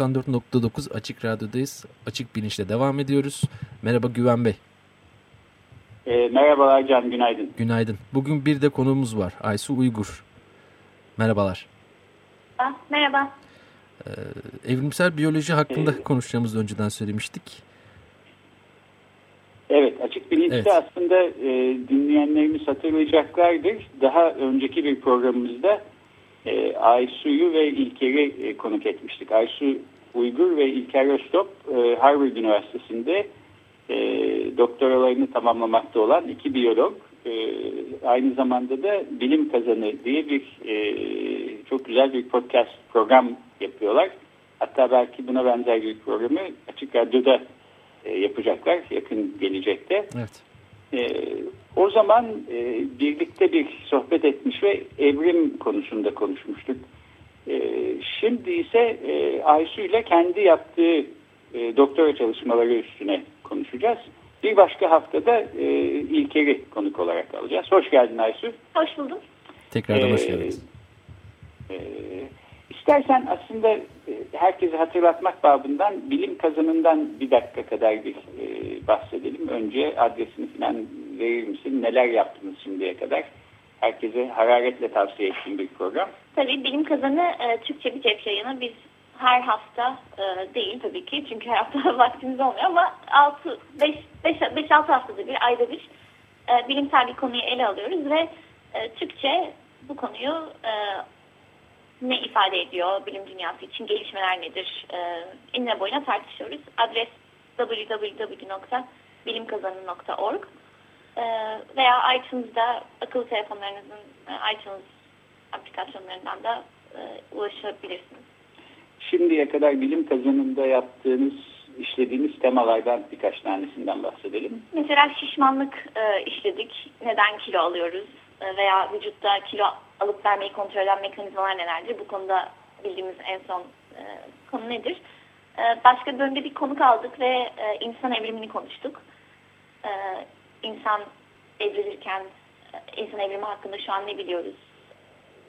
94.9 Açık Radyo'dayız. Açık Bilinç'le devam ediyoruz. Merhaba Güven Bey. E, merhabalar Can, günaydın. Günaydın. Bugün bir de konuğumuz var. Aysu Uygur. Merhabalar. Merhaba. Ee, evrimsel biyoloji hakkında Evet. konuşacağımızı önceden söylemiştik. Evet, Açık Bilinç'te Evet. aslında e, dinleyenlerimiz hatırlayacaklardır. Daha önceki bir programımızda e, Aysu'yu ve İlker'i e, konuk etmiştik. Aysu Uygur ve İlker Öztop e, Harvard Üniversitesi'nde e, doktoralarını tamamlamakta olan iki biyolog. E, aynı zamanda da Bilim Kazanı diye bir e, çok güzel bir podcast program yapıyorlar. Hatta belki buna benzer bir programı Açık Radyo'da e, yapacaklar yakın gelecekte. Evet. E, o zaman e, birlikte bir sohbet etmiş ve evrim konusunda konuşmuştuk. E, şimdi ise e, Aysu ile kendi yaptığı e, doktora çalışmaları üstüne konuşacağız. Bir başka haftada e, İlker'i konuk olarak alacağız. Hoş geldin Aysu. Hoş buldum. Tekrardan hoş Ee, geldiniz. e, istersen aslında herkese hatırlatmak babından bilim kazanından bir dakika kadar bir e, bahsedelim. Önce adresini falan verir misin? Neler yaptınız şimdiye kadar? Herkese hararetle tavsiye ettiğim bir program. Tabii bilim kazanı e, Türkçe bir cep yayını. Biz her hafta e, değil tabii ki çünkü her hafta vaktimiz olmuyor ama 5-6 haftada bir, ayda bir e, bilimsel bir konuyu ele alıyoruz ve e, Türkçe bu konuyu e, ifade ediyor, bilim dünyası için gelişmeler nedir, e, enine boyuna tartışıyoruz. Adres www.bilimkazanı.org e, veya iTunes'da akıllı telefonlarınızın e, iTunes aplikasyonlarından da e, ulaşabilirsiniz. Şimdiye kadar bilim kazanında yaptığınız, işlediğiniz temalardan birkaç tanesinden bahsedelim. Mesela şişmanlık e, işledik. Neden kilo alıyoruz? E, veya vücutta kilo alıp vermeyi kontrol eden mekanizmalar nelerdir? Bu konuda bildiğimiz en son e, konu nedir? E, başka bölümde bir konuk aldık ve e, insan evrimini konuştuk. E, insan evrilirken insan evrimi hakkında şu an ne biliyoruz?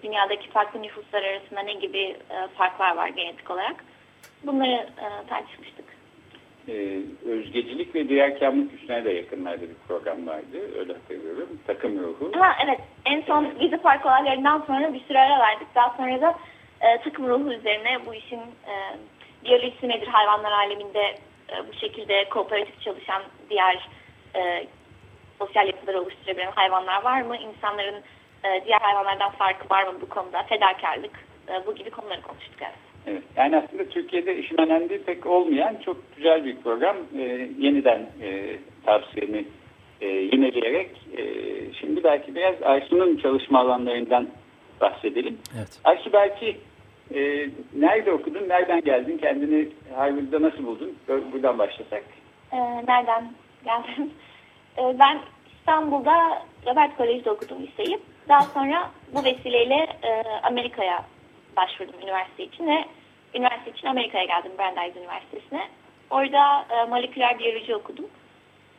Dünyadaki farklı nüfuslar arasında ne gibi farklar var genetik olarak? Bunları tartışmıştık. Ee, özgecilik ve diğerkamlık üstüne de yakınlarda bir program vardı. Öyle hatırlıyorum. Takım ruhu. Ha evet en son Gezi Park olaylarından sonra bir süre ara verdik. Daha sonra da e, takım ruhu üzerine bu işin e, biyolojisi nedir hayvanlar aleminde e, bu şekilde kooperatif çalışan diğer e, sosyal yapıları oluşturabilen hayvanlar var mı? İnsanların e, diğer hayvanlardan farkı var mı bu konuda? Fedakarlık e, bu gibi konuları konuştuk. Evet. Evet. Yani aslında Türkiye'de işin önemli pek olmayan çok güzel bir program. Ee, yeniden e, tavsiyemi e, yineleyerek e, şimdi belki biraz Aysu'nun çalışma alanlarından bahsedelim. Evet. Aysu belki e, nerede okudun, nereden geldin, kendini Harvard'da nasıl buldun? Buradan başlasak. E, nereden geldim? E, ben İstanbul'da Robert Kolej'de okudum liseyi. Daha sonra bu vesileyle e, Amerika'ya başvurdum üniversite için ve üniversite için Amerika'ya geldim Brandeis Üniversitesi'ne. Orada e, moleküler biyoloji okudum.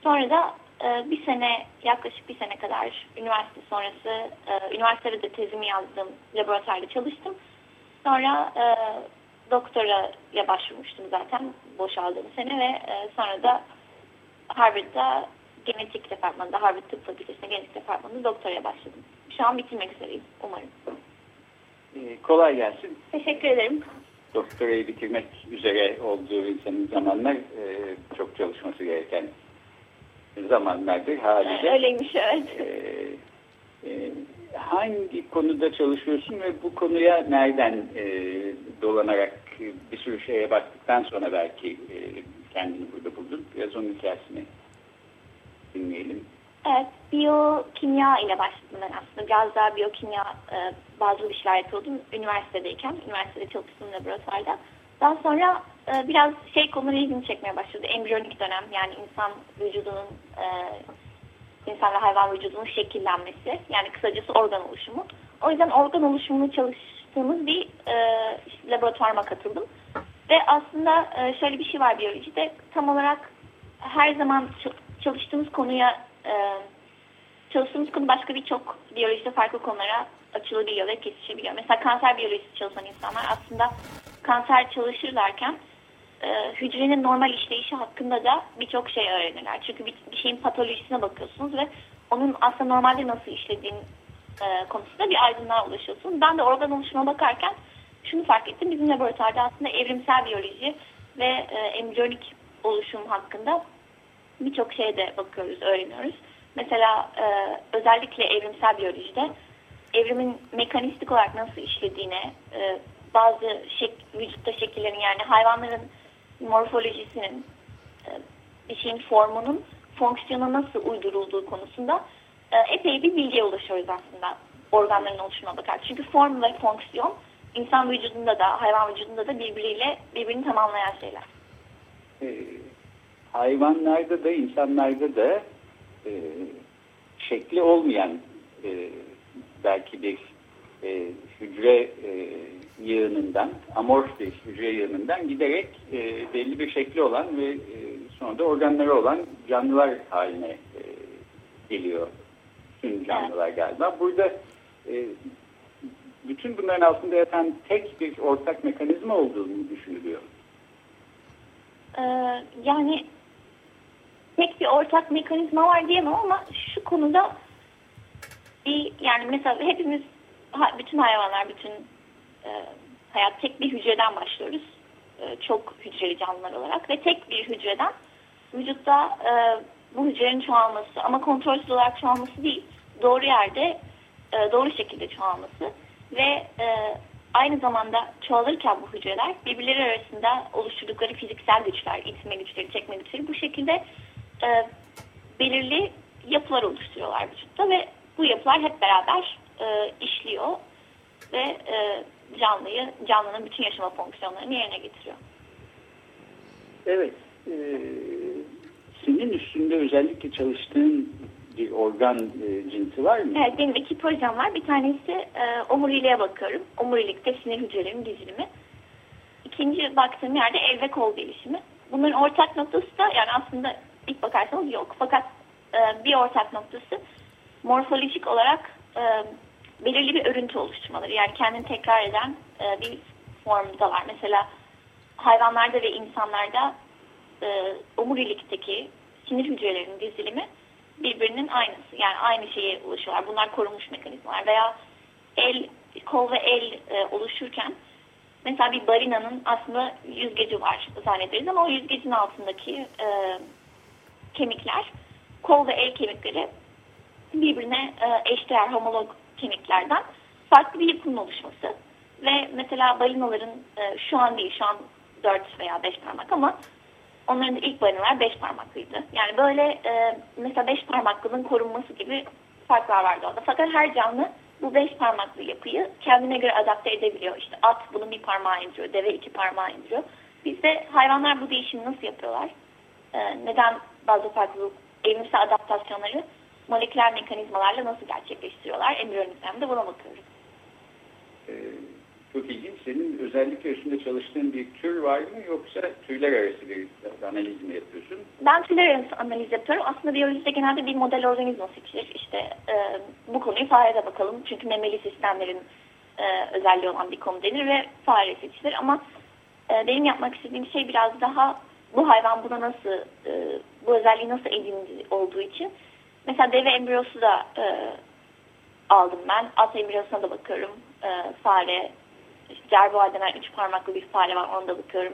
Sonra da e, bir sene, yaklaşık bir sene kadar üniversite sonrası, e, üniversitede de tezimi yazdım, laboratuvarda çalıştım. Sonra e, doktoraya başvurmuştum zaten boşaldığım sene ve e, sonra da Harvard'da genetik departmanında, Harvard Tıp Fakültesi'nde genetik departmanında doktoraya başladım. Şu an bitirmek üzereyim umarım. E, kolay gelsin. Teşekkür ederim. Doktorayı bitirmek üzere olduğu insanın zamanlar e, çok çalışması gereken zamanlardır haliyle. Öyleymiş evet. Ee, e, hangi konuda çalışıyorsun ve bu konuya nereden e, dolanarak e, bir sürü şeye baktıktan sonra belki e, kendini burada buldun. Biraz onun hikayesini dinleyelim. Evet, biyokimya ile başladım ben aslında. Biraz daha biyokimya e, bazı işler yapıyordum üniversitedeyken. Üniversitede çalıştığım laboratuvarda. Daha sonra e, biraz şey konuları ilgimi çekmeye başladı. Embriyonik dönem yani insan vücudunun e, insan ve hayvan vücudunun şekillenmesi. Yani kısacası organ oluşumu. O yüzden organ oluşumunu çalıştığımız bir e, laboratuvarıma katıldım. Ve aslında e, şöyle bir şey var biyolojide. Tam olarak her zaman çalıştığımız konuya e, çalıştığımız konu başka birçok biyolojide farklı konulara açılabiliyor ve kesişebiliyor. Mesela kanser biyolojisi çalışan insanlar aslında kanser çalışırlarken e, hücrenin normal işleyişi hakkında da birçok şey öğrenirler. Çünkü bir, bir şeyin patolojisine bakıyorsunuz ve onun aslında normalde nasıl işlediğini e, konusunda bir aydınlığa ulaşıyorsunuz. Ben de organ oluşuma bakarken şunu fark ettim. Bizim laboratuvarda aslında evrimsel biyoloji ve e, embriyonik oluşum hakkında birçok şeye de bakıyoruz, öğreniyoruz. Mesela e, özellikle evrimsel biyolojide evrimin mekanistik olarak nasıl işlediğine, e, bazı şek vücutta şekillerin yani hayvanların morfolojisinin, e, bir şeyin formunun fonksiyona nasıl uydurulduğu konusunda e, epey bir bilgiye ulaşıyoruz aslında organların oluşumuna bakar. Çünkü form ve fonksiyon insan vücudunda da hayvan vücudunda da birbiriyle birbirini tamamlayan şeyler. Hayvanlarda da insanlarda da e, şekli olmayan e, belki bir e, hücre e, yığınından, amorf bir hücre yığınından giderek e, belli bir şekli olan ve e, sonra da organları olan canlılar haline e, geliyor. Tüm canlılar galiba. Burada e, bütün bunların altında yatan tek bir ortak mekanizma olduğunu düşünülüyor. Ee, yani tek bir ortak mekanizma var diyemem ama şu konuda bir yani mesela hepimiz bütün hayvanlar bütün e, hayat tek bir hücreden başlıyoruz. E, çok hücreli canlılar olarak ve tek bir hücreden vücutta e, bu hücrenin çoğalması ama kontrolsüz olarak çoğalması değil doğru yerde e, doğru şekilde çoğalması ve e, aynı zamanda çoğalırken bu hücreler birbirleri arasında oluşturdukları fiziksel güçler, itme güçleri, çekme güçleri bu şekilde e, belirli yapılar oluşturuyorlar vücutta ve bu yapılar hep beraber e, işliyor ve e, canlıyı, canlının bütün yaşama fonksiyonlarını yerine getiriyor. Evet. E, senin üstünde özellikle çalıştığın bir organ e, cinsi var mı? Evet, benim iki projem var. Bir tanesi e, omuriliğe bakıyorum. Omurilikte sinir hücrelerinin dizilimi. İkinci baktığım yerde el ve kol gelişimi. Bunların ortak noktası da yani aslında ilk bakarsanız yok. Fakat e, bir ortak noktası morfolojik olarak e, belirli bir örüntü oluşturmaları. Yani kendini tekrar eden e, bir formda var. Mesela hayvanlarda ve insanlarda e, omurilikteki sinir hücrelerinin dizilimi birbirinin aynısı. Yani aynı şeye ulaşıyorlar. Bunlar korunmuş mekanizmalar. Veya el, kol ve el e, oluşurken mesela bir balinanın aslında yüzgeci var zannederiz ama o yüzgecin altındaki e, kemikler, kol ve el kemikleri birbirine e, eşdeğer homolog kemiklerden farklı bir yapının oluşması. Ve mesela balinaların e, şu an değil, şu an 4 veya 5 parmak ama onların da ilk balinalar 5 parmaklıydı. Yani böyle e, mesela 5 parmaklının korunması gibi farklar vardı orada. Fakat her canlı bu 5 parmaklı yapıyı kendine göre adapte edebiliyor. İşte at bunun bir parmağı indiriyor, deve iki parmağı indiriyor. Bizde hayvanlar bu değişimi nasıl yapıyorlar? Neden bazı farklı evrimsel adaptasyonları moleküler mekanizmalarla nasıl gerçekleştiriyorlar? Embriyonik de buna bakıyoruz. Ee, çok ilginç. Senin özellikle üstünde çalıştığın bir tür var mı yoksa türler arası bir analiz mi yapıyorsun? Ben türler arası analiz yapıyorum. Aslında biyolojide genelde bir model organizma seçilir. İşte e, bu konuyu farede bakalım. Çünkü memeli sistemlerin e, özelliği olan bir konu denir ve fare seçilir. Ama e, benim yapmak istediğim şey biraz daha bu hayvan buna nasıl, e, bu özelliği nasıl edindi olduğu için Mesela deve embriyosu da e, aldım ben. At embriyosuna da bakıyorum. E, fare, işte cerboa denen üç parmaklı bir fare var ona da bakıyorum.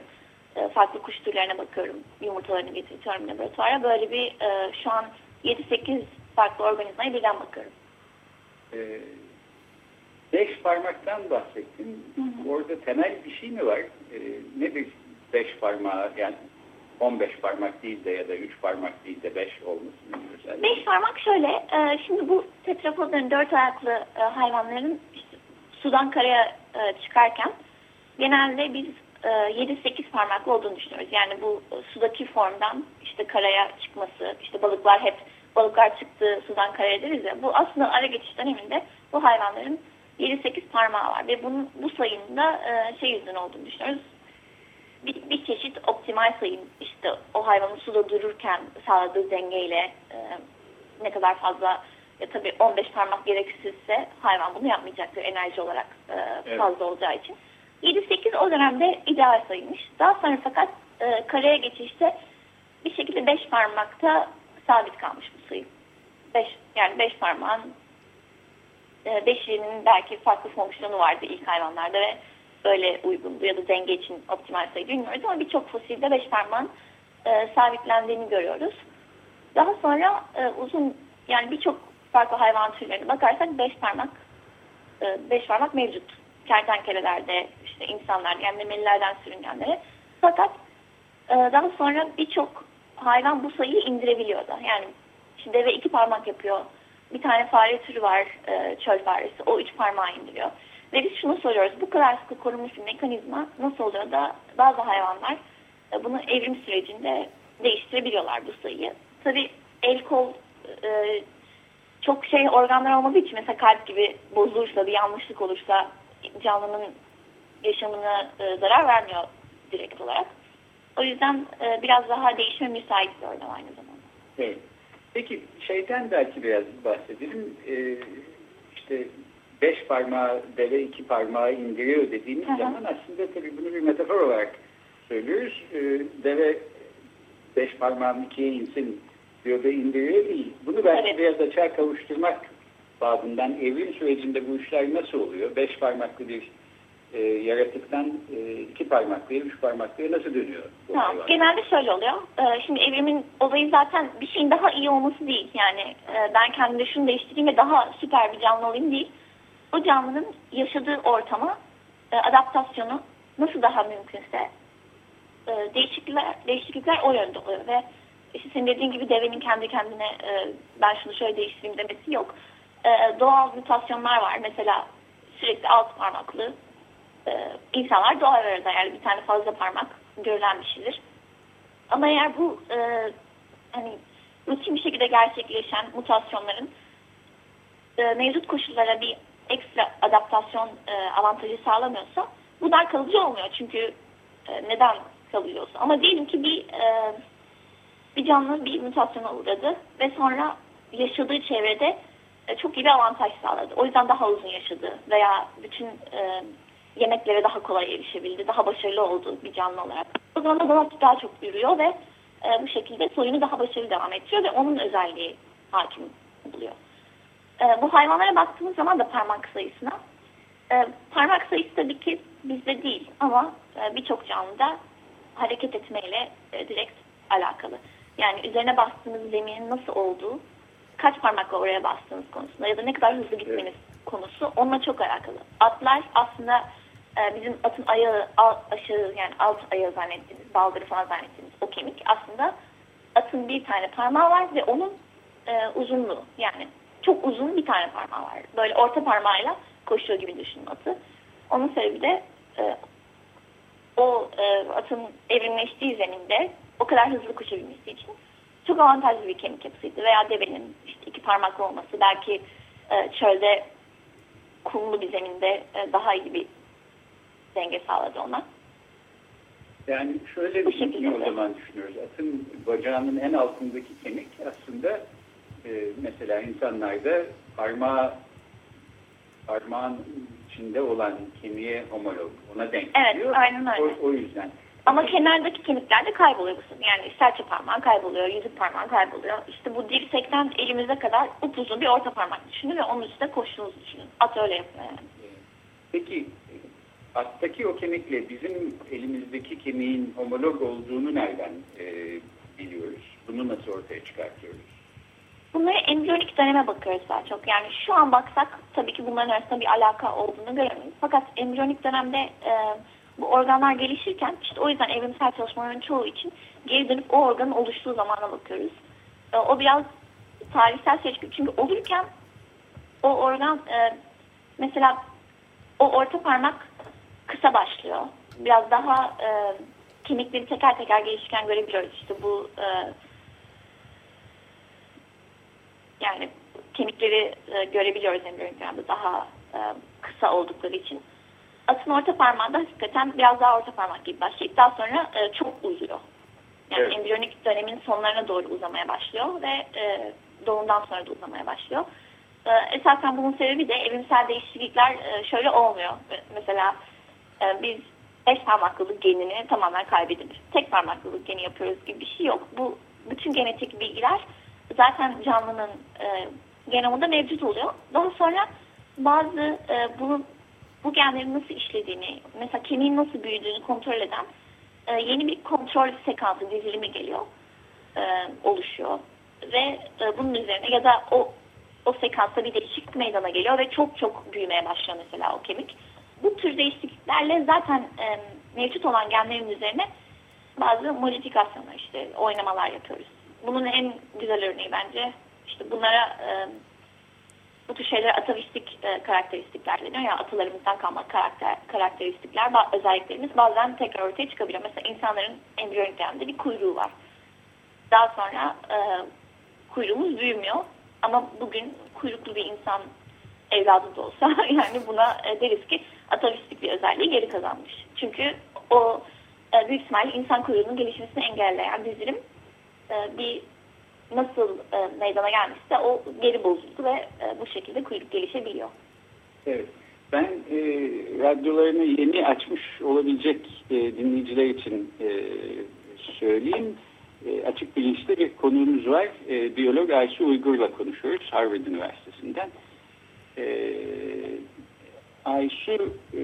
E, farklı kuş türlerine bakıyorum. Yumurtalarını getiriyorum laboratuvara. Böyle bir e, şu an 7-8 farklı organizmaya birden bakıyorum. E, beş parmaktan bahsettin. Hı hı. Orada temel bir şey mi var? E, nedir beş parmağı? Yani 15 parmak değil de ya da 3 parmak değil de 5 olmasının özelliği? Beş parmak şöyle, e, şimdi bu tetrapodların dört ayaklı e, hayvanların işte sudan karaya e, çıkarken genelde biz e, 7-8 parmaklı olduğunu düşünüyoruz. Yani bu e, sudaki formdan işte karaya çıkması, işte balıklar hep balıklar çıktı sudan karaya deriz ya. Bu aslında ara geçiş döneminde bu hayvanların 7-8 parmağı var ve bunun, bu sayının da e, şey yüzünden olduğunu düşünüyoruz. Bir, bir çeşit optimal sayım işte o hayvanın suda dururken sağladığı dengeyle e, ne kadar fazla ya tabii 15 parmak gereksizse hayvan bunu yapmayacaktır enerji olarak e, Evet. fazla olacağı için. 7-8 o dönemde ideal sayıymış. Daha sonra fakat e, kareye geçişte bir şekilde 5 parmakta sabit kalmış bu sayı. 5 yani 5 parmağın e, beşinin belki farklı fonksiyonu vardı ilk hayvanlarda ve böyle uygundu ya da denge için optimal sayı bilmiyoruz ama birçok fosilde beş parmağın e, sabitlendiğini görüyoruz. Daha sonra e, uzun yani birçok farklı hayvan türlerine bakarsak beş parmak e, beş parmak mevcut. Kertenkelelerde, işte insanlar, yani memelilerden sürüngenlere. Fakat e, daha sonra birçok hayvan bu sayıyı indirebiliyor da. Yani şimdi deve iki parmak yapıyor. Bir tane fare türü var, e, çöl faresi. O üç parmağı indiriyor. Ve biz şunu soruyoruz. Bu kadar sıkı korunmuş bir mekanizma nasıl oluyor da bazı hayvanlar bunu evrim sürecinde değiştirebiliyorlar bu sayıyı. Tabii el kol e, çok şey organlar olmadığı için mesela kalp gibi bozulursa bir yanlışlık olursa canlının yaşamına e, zarar vermiyor direkt olarak. O yüzden e, biraz daha değişime müsait bir organ aynı zamanda. Evet. Peki şeyden belki biraz bahsedelim. Ee, işte beş parmağı deve iki parmağı indiriyor dediğimiz Hı hı. zaman aslında tabii bunu bir metafor olarak söylüyoruz. Ee, deve beş parmağın ikiye insin diyor da indiriyor değil. Bunu belki Evet. biraz açığa kavuşturmak babından evrim sürecinde bu işler nasıl oluyor? Beş parmaklı bir e, yaratıktan e, iki parmaklıya, üç parmaklıya nasıl dönüyor hayvan? Genelde şöyle oluyor. Ee, şimdi evrimin olayı zaten bir şeyin daha iyi olması değil. Yani e, ben kendimde şunu değiştireyim ve daha süper bir canlı olayım değil. O canlının yaşadığı ortama e, adaptasyonu nasıl daha mümkünse e, değişiklikler, değişiklikler o yönde oluyor ve işte senin dediğin gibi devenin kendi kendine e, ben şunu şöyle değiştireyim demesi yok. E, doğal mutasyonlar var. Mesela sürekli alt parmaklı e, insanlar doğal arada yani bir tane fazla parmak görülen bir şeydir. Ama eğer bu e, hani rutin bir şekilde gerçekleşen mutasyonların e, mevcut koşullara bir ekstra adaptasyon e, avantajı sağlamıyorsa bunlar kalıcı olmuyor. Çünkü e, neden kalıcı olsun? Ama diyelim ki bir e, bir canlı bir mutasyona uğradı ve sonra yaşadığı çevrede e, çok iyi bir avantaj sağladı. O yüzden daha uzun yaşadı veya bütün e, yemeklere daha kolay erişebildi, daha başarılı oldu bir canlı olarak. O zaman da daha, daha çok yürüyor ve e, bu şekilde soyunu daha başarılı devam ettiriyor ve onun özelliği hakim buluyor. E, bu hayvanlara baktığımız zaman da parmak sayısına, e, parmak sayısı tabii ki bizde değil ama e, birçok canlıda hareket etmeyle e, direkt alakalı. Yani üzerine bastığınız zeminin nasıl olduğu, kaç parmakla oraya bastığınız konusunda ya da ne kadar hızlı gitmeniz konusu onunla çok alakalı. Atlar aslında e, bizim atın ayağı al, aşağı yani alt ayağı zannettiğimiz, baldırı falan zannettiğimiz o kemik aslında atın bir tane parmağı var ve onun e, uzunluğu yani çok uzun bir tane parmağı var. Böyle orta parmağıyla koşuyor gibi düşünün atı. Onun sebebi de e, o e, atın evrimleştiği zeminde o kadar hızlı koşabilmesi için çok avantajlı bir kemik yapısıydı. Veya devenin işte iki parmaklı olması belki e, çölde kumlu bir zeminde e, daha iyi bir denge sağladı ona. Yani şöyle bir şey o zaman düşünüyoruz. Atın bacağının en altındaki kemik aslında e, mesela insanlarda parmağı parmağın içinde olan kemiğe homolog. Ona denk Evet, geliyor. aynen öyle. O, o yüzden. Ama kenardaki kemikler de kayboluyor bu sefer. Yani serçe parmağı kayboluyor, yüzük parmağı kayboluyor. İşte bu dirsekten elimize kadar upuzun bir orta parmak düşünün ve onun üstünde koştuğunuzu düşünün. At öyle yapıyor yani. Peki attaki o kemikle bizim elimizdeki kemiğin homolog olduğunu nereden e, biliyoruz? Bunu nasıl ortaya çıkartıyoruz? Bunları embriyonik döneme bakıyoruz daha çok. Yani şu an baksak tabii ki bunların arasında bir alaka olduğunu göremeyiz. Fakat embriyonik dönemde e, bu organlar gelişirken işte o yüzden evrimsel çalışmaların çoğu için geri dönüp o organın oluştuğu zamana bakıyoruz. E, o biraz tarihsel süreç çünkü olurken o organ e, mesela o orta parmak kısa başlıyor. Biraz daha e, kemikleri teker teker gelişirken görebiliyoruz. İşte bu e, yani kemikleri e, görebiliyoruz embriyoniklerimde daha e, kısa oldukları için. Atın orta parmağında hakikaten biraz daha orta parmak gibi başlayıp daha sonra e, çok uzuyor. Yani Evet. embriyonik dönemin sonlarına doğru uzamaya başlıyor ve e, doğumdan sonra da uzamaya başlıyor. E, esasen bunun sebebi de evrimsel değişiklikler e, şöyle olmuyor. Mesela e, biz beş parmaklılık genini tamamen kaybedip tek parmaklılık geni yapıyoruz gibi bir şey yok. Bu bütün genetik bilgiler zaten canlının e, genomunda mevcut oluyor. Daha sonra bazı e, bunun bu genlerin nasıl işlediğini, mesela kemiğin nasıl büyüdüğünü kontrol eden e, yeni bir kontrol sekansı dizilimi geliyor, e, oluşuyor ve e, bunun üzerine ya da o o sekansta bir değişiklik meydana geliyor ve çok çok büyümeye başlıyor mesela o kemik. Bu tür değişikliklerle zaten e, mevcut olan genlerin üzerine bazı modifikasyonlar işte oynamalar yapıyoruz. Bunun en güzel örneği bence işte bunlara e, bu tür şeyler atavistik e, karakteristikler deniyor ya atalarımızdan kalma karakter, karakteristikler özelliklerimiz bazen tekrar ortaya çıkabiliyor. Mesela insanların embriyonik dönemde bir kuyruğu var. Daha sonra e, kuyruğumuz büyümüyor ama bugün kuyruklu bir insan evladı da olsa yani buna deriz ki atavistik bir özelliği geri kazanmış. Çünkü o e, büyük ihtimalle insan kuyruğunun gelişmesini engelleyen dizilim e, bir nasıl e, meydana gelmişse o geri bozuldu ve e, bu şekilde kuyruk gelişebiliyor. Evet. Ben e, radyolarını yeni açmış olabilecek e, dinleyiciler için e, söyleyeyim. E, açık bilinçli bir konuğumuz var. E, biyolog Aysu Uygur'la konuşuyoruz Harvard Üniversitesi'nden. E, Aysu e,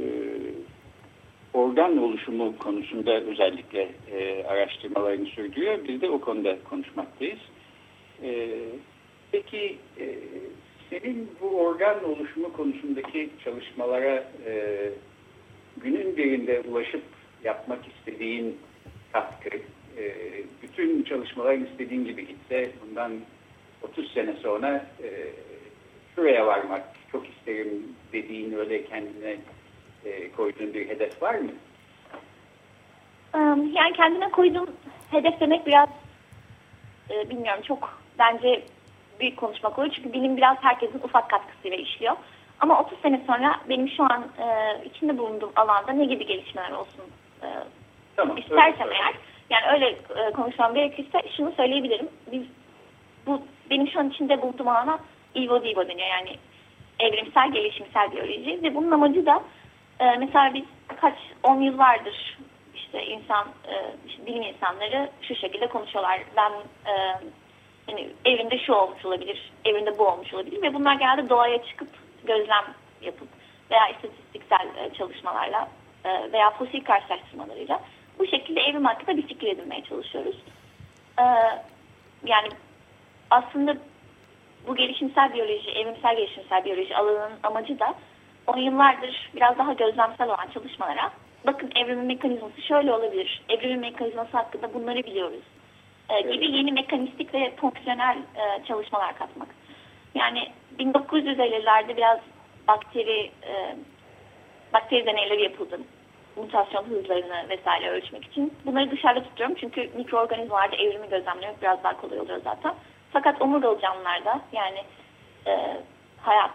organ oluşumu konusunda özellikle e, araştırmalarını sürdürüyor. Biz de o konuda konuşmaktayız. E, peki e, senin bu organ oluşumu konusundaki çalışmalara e, günün birinde ulaşıp yapmak istediğin katkı, e, bütün çalışmaların istediğin gibi gitse bundan 30 sene sonra e, şuraya varmak çok isterim dediğin öyle kendine e, koyduğun bir hedef var mı? Yani kendime koyduğum hedef demek biraz e, bilmiyorum çok bence büyük konuşmak oluyor. Çünkü bilim biraz herkesin ufak katkısıyla işliyor. Ama 30 sene sonra benim şu an e, içinde bulunduğum alanda ne gibi gelişmeler olsun e, Tamam. istersem öyle eğer yani öyle e, konuşmam gerekirse şunu söyleyebilirim. Biz bu benim şu an içinde bulunduğum alana Evo Divo deniyor. Yani evrimsel gelişimsel biyoloji ve bunun amacı da e, mesela biz kaç 10 yıl vardır işte insan e, işte bilim insanları şu şekilde konuşuyorlar. Ben e, hani evrimde şu olmuş olabilir, evrimde bu olmuş olabilir ve bunlar genelde doğaya çıkıp gözlem yapıp veya istatistiksel e, çalışmalarla e, veya fosil karşılaştırmalarıyla bu şekilde evrim hakkında bir fikir edinmeye çalışıyoruz. E, yani aslında bu gelişimsel biyoloji, evrimsel gelişimsel biyoloji alanının amacı da on yıllardır biraz daha gözlemsel olan çalışmalara bakın evrimin mekanizması şöyle olabilir, evrimin mekanizması hakkında bunları biliyoruz e, gibi yeni mekanistik ve fonksiyonel e, çalışmalar katmak. Yani 1950'lerde biraz bakteri e, bakteri deneyleri yapıldı. Mutasyon hızlarını vesaire ölçmek için. Bunları dışarıda tutuyorum çünkü mikroorganizmalarda evrimi gözlemlemek biraz daha kolay oluyor zaten. Fakat omurgalı canlılarda yani e, hayat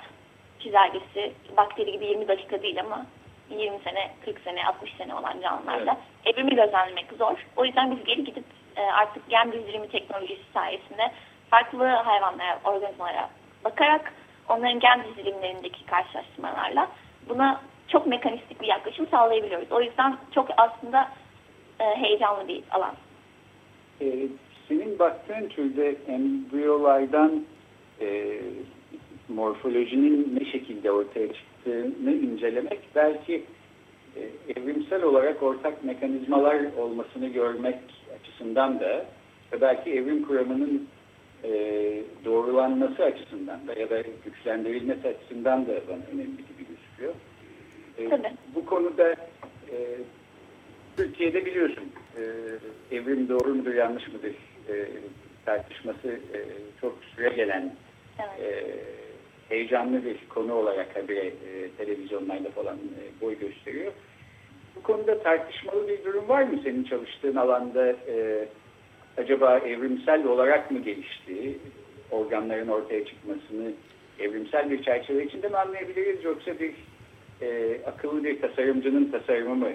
çizelgesi bakteri gibi 20 dakika değil ama 20 sene, 40 sene, 60 sene olan canlılarda evrimi gözlemlemek zor. O yüzden biz geri gidip e, artık gen bildirimi teknolojisi sayesinde farklı hayvanlara, organizmalara bakarak onların gen dizilimlerindeki karşılaştırmalarla buna çok mekanistik bir yaklaşım sağlayabiliyoruz. O yüzden çok aslında e, heyecanlı bir alan. E, senin baktığın türde embriyolardan e, morfolojinin ne şekilde ortaya çıktığını incelemek belki e, evrimsel olarak ortak mekanizmalar olmasını görmek açısından da ve belki evrim kuramının e, doğrulanması açısından da ya da güçlendirilmesi açısından da bana önemli gibi gözüküyor. E, Tabii. bu konuda e, Türkiye'de biliyorsun e, evrim doğru mudur yanlış mıdır e, tartışması e, çok süre gelen Evet. e, heyecanlı bir konu olarak habire e, televizyonlarda falan e, boy gösteriyor. Bu konuda tartışmalı bir durum var mı senin çalıştığın alanda? E, acaba evrimsel olarak mı gelişti? Organların ortaya çıkmasını evrimsel bir çerçeve içinde mi anlayabiliriz yoksa bir e, akıllı bir tasarımcının tasarımı mı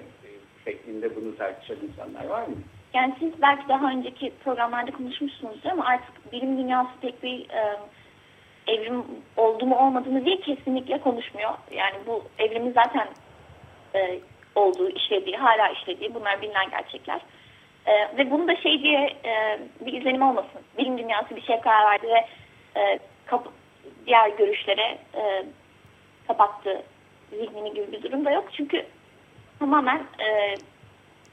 şeklinde bunu tartışan insanlar var mı? Yani siz belki daha önceki programlarda konuşmuşsunuzdur ama artık bilim dünyası pek bir evrim oldu mu olmadığını değil kesinlikle konuşmuyor. Yani bu evrimin zaten e, olduğu, işlediği, hala işlediği bunlar bilinen gerçekler. E, ve bunu da şey diye e, bir izlenim olmasın. Bilim dünyası bir şey karar verdi ve e, kap- diğer görüşlere e, kapattı zihnini gibi bir durum da yok. Çünkü tamamen e,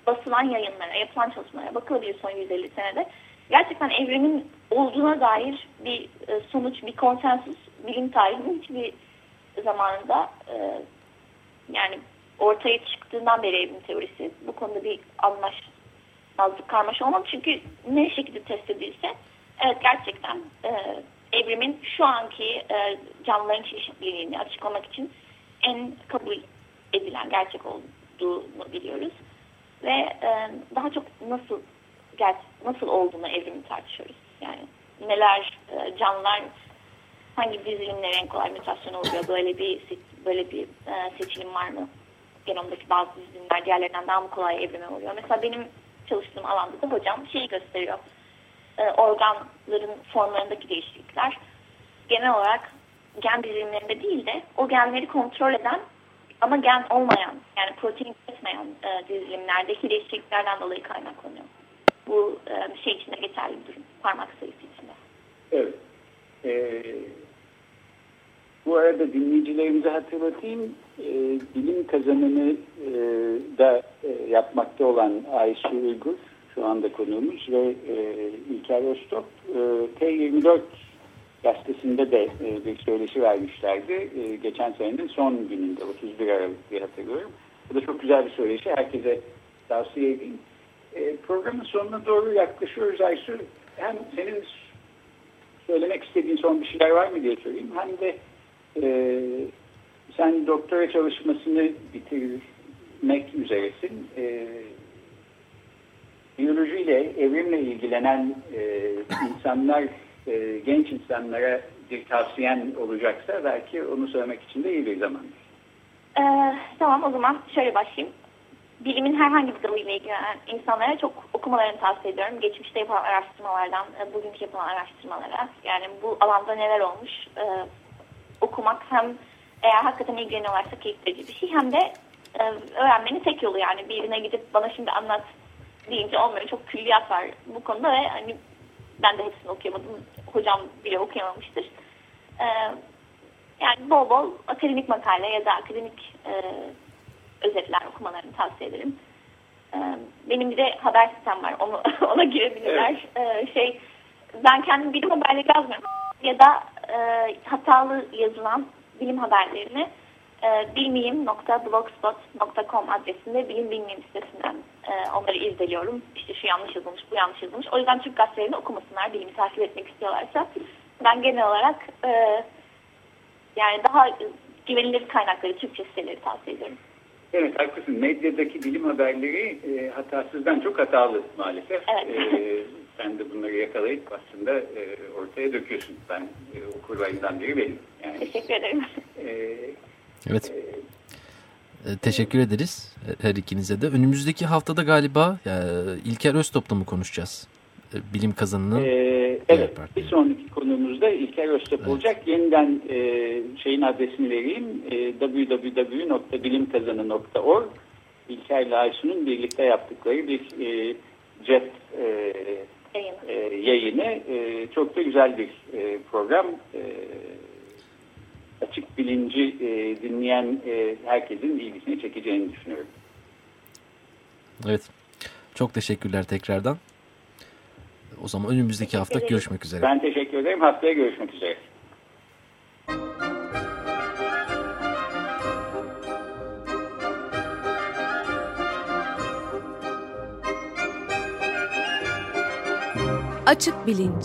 basılan yayınlara, yapılan çalışmalara bakılabilir son 150 senede. Gerçekten evrimin olduğuna dair bir e, sonuç, bir konsensus bilim tarihinin hiçbir zamanında e, yani ortaya çıktığından beri evrim teorisi bu konuda bir anlaşmazlık karmaşa olmadı. Çünkü ne şekilde test edilse evet gerçekten e, evrimin şu anki canlıların çeşitliliğini açıklamak için en kabul edilen gerçek olduğunu biliyoruz. Ve daha çok nasıl ger nasıl olduğunu evrimi tartışıyoruz. Yani neler e, canlılar hangi dizilimlere en kolay mutasyon oluyor böyle bir böyle bir e, seçilim var mı? Genomdaki bazı dizilimler diğerlerinden daha mı kolay evrime uğruyor? Mesela benim çalıştığım alanda da hocam şeyi gösteriyor. E, organların formlarındaki değişiklikler genel olarak gen dizilimlerinde değil de o genleri kontrol eden ama gen olmayan yani protein üretmeyen e, dizilimlerdeki değişikliklerden dolayı kaynaklanıyor. Bu e, şey içinde geçerli bir durum. Parmak sayısı içinde. Evet. Ee, bu arada dinleyicilerimize hatırlatayım. Ee, bilim kazanını e, da e, yapmakta olan Ayşe Uygur şu anda konuğumuz ve e, İlker Öztop e, T24 gazetesinde de e, bir söyleşi vermişlerdi. E, geçen senenin son gününde 31 Aralık diye hatırlıyorum. Bu da çok güzel bir söyleşi. Herkese tavsiye edeyim. E, programın sonuna doğru yaklaşıyoruz Aysu. Hem senin söylemek istediğin son bir şeyler var mı diye sorayım. Hem de e, sen doktora çalışmasını bitirmek üzeresin. E, biyolojiyle, evrimle ilgilenen e, insanlar, e, genç insanlara bir tavsiyen olacaksa belki onu söylemek için de iyi bir zaman. Ee, tamam o zaman şöyle başlayayım. Bilimin herhangi bir dalıyla ilgilenen insanlara çok okumalarını tavsiye ediyorum. Geçmişte yapılan araştırmalardan, e, bugünkü yapılan araştırmalara. Yani bu alanda neler olmuş e, okumak hem eğer hakikaten ilgileniyorlarsa keyif verici bir şey hem de e, öğrenmenin tek yolu yani birine gidip bana şimdi anlat deyince olmuyor. Çok külliyat var bu konuda ve hani ben de hepsini okuyamadım. Hocam bile okuyamamıştır. Ee, yani bol bol akademik makale ya da akademik e, özetler okumalarını tavsiye ederim. Ee, benim bir de haber sistem var. Onu, ona girebilirler. Ee, şey ben kendim bilim haberleri yazmıyorum. Ya da e, hatalı yazılan bilim haberlerini e, bilmiyim.blogspot.com adresinde bilim bilmiyim sitesinden e, onları irdeliyorum. İşte şu yanlış yazılmış, bu yanlış yazılmış. O yüzden Türk gazetelerini okumasınlar bilimi takip etmek istiyorlarsa. Ben genel olarak e, yani daha güvenilir kaynakları, Türkçe siteleri tavsiye ediyorum. Evet haklısın. Medyadaki bilim haberleri e, hatasızdan çok hatalı maalesef. Evet. E, sen de bunları yakalayıp aslında e, ortaya döküyorsun. Ben e, okurlarından biri benim. Yani, Teşekkür ederim. e, Evet. E, Teşekkür ederiz her ikinize de. Önümüzdeki haftada galiba e, İlker Öztop'la mı konuşacağız? E, Bilim kazanının. e, Evet, bir sonraki konuğumuzda İlker Öztep Evet. olacak. Yeniden e, şeyin adresini vereyim. E, www.bilimkazanı.org İlker ile Aysun'un birlikte yaptıkları bir e, cep e, Yayın. e, yayını. E, çok da güzel bir e, program. E, açık bilinci e, dinleyen e, herkesin ilgisini çekeceğini düşünüyorum. Evet. Çok teşekkürler tekrardan. O zaman önümüzdeki hafta görüşmek üzere. Ben teşekkür ederim. Haftaya görüşmek üzere. Açık Bilinç